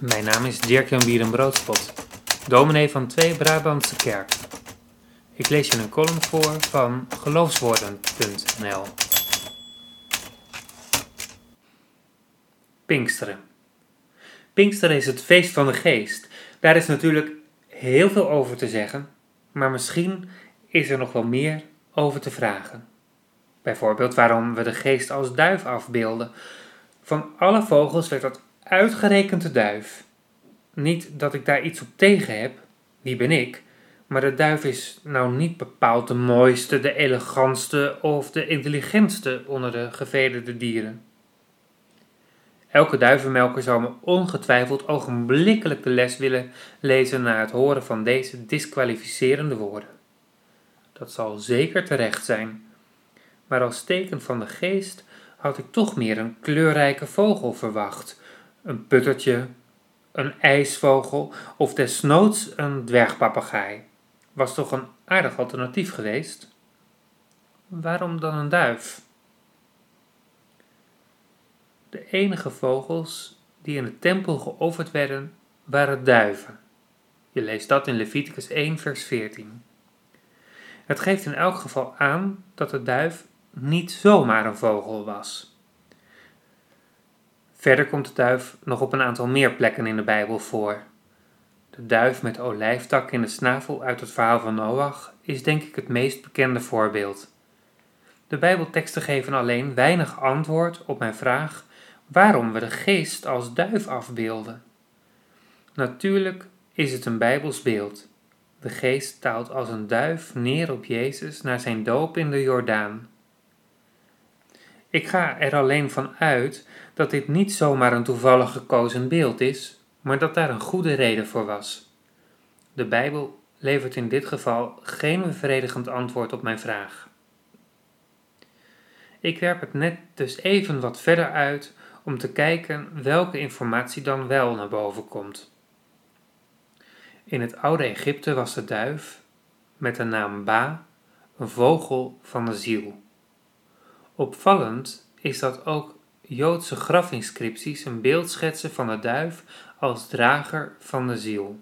Mijn naam is Dirk-Jan Bierenbroodspot, dominee van Twee Brabantse Kerk. Ik lees je een column voor van geloofswoorden.nl. Pinksteren. Pinksteren is het feest van de geest. Daar is natuurlijk heel veel over te zeggen, maar misschien is er nog wel meer over te vragen. Bijvoorbeeld waarom we de geest als duif afbeelden. Van alle vogels werd dat uitgerekend de duif. Niet dat ik daar iets op tegen heb, wie ben ik, maar de duif is nou niet bepaald de mooiste, de elegantste of de intelligentste onder de gevederde dieren. Elke duivenmelker zou me ongetwijfeld ogenblikkelijk de les willen lezen na het horen van deze disqualificerende woorden. Dat zal zeker terecht zijn, maar als teken van de geest had ik toch meer een kleurrijke vogel verwacht, een puttertje, een ijsvogel of desnoods een dwergpapegaai. Was toch een aardig alternatief geweest? Waarom dan een duif? De enige vogels die in de tempel geofferd werden, waren duiven. Je leest dat in Leviticus 1, vers 14. Het geeft in elk geval aan dat de duif niet zomaar een vogel was. Verder komt de duif nog op een aantal meer plekken in de Bijbel voor. De duif met olijftak in de snavel uit het verhaal van Noach is denk ik het meest bekende voorbeeld. De Bijbelteksten geven alleen weinig antwoord op mijn vraag waarom we de geest als duif afbeelden. Natuurlijk is het een Bijbels beeld. De geest taalt als een duif neer op Jezus naar zijn doop in de Jordaan. Ik ga er alleen van uit dat dit niet zomaar een toevallig gekozen beeld is, maar dat daar een goede reden voor was. De Bijbel levert in dit geval geen bevredigend antwoord op mijn vraag. Ik werp het net dus even wat verder uit om te kijken welke informatie dan wel naar boven komt. In het oude Egypte was de duif, met de naam Ba, een vogel van de ziel. Opvallend is dat ook Joodse grafinscripties een beeld schetsen van de duif als drager van de ziel.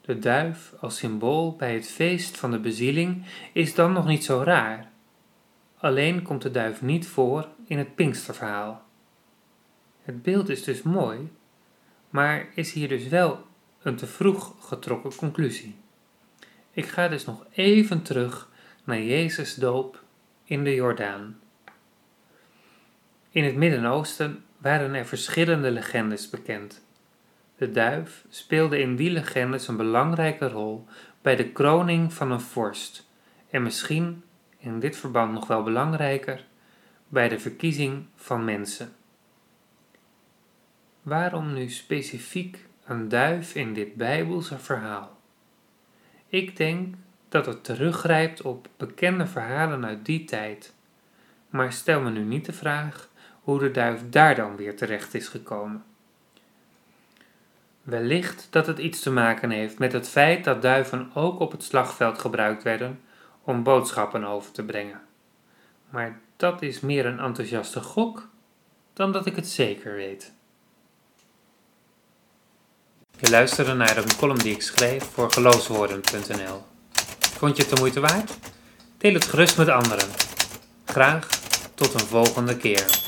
De duif als symbool bij het feest van de bezieling is dan nog niet zo raar. Alleen komt de duif niet voor in het Pinksterverhaal. Het beeld is dus mooi, maar is hier dus wel een te vroeg getrokken conclusie. Ik ga dus nog even terug naar Jezus' doop in de Jordaan. In het Midden-Oosten waren er verschillende legendes bekend. De duif speelde in die legendes een belangrijke rol bij de kroning van een vorst en misschien, in dit verband nog wel belangrijker, bij de verkiezing van mensen. Waarom nu specifiek een duif in dit Bijbelse verhaal? Ik denk dat het teruggrijpt op bekende verhalen uit die tijd. Maar stel me nu niet de vraag hoe de duif daar dan weer terecht is gekomen. Wellicht dat het iets te maken heeft met het feit dat duiven ook op het slagveld gebruikt werden om boodschappen over te brengen. Maar dat is meer een enthousiaste gok dan dat ik het zeker weet. Je luisterde naar een column die ik schreef voor geloofswoorden.nl. Vond je het de moeite waard? Deel het gerust met anderen. Graag tot een volgende keer.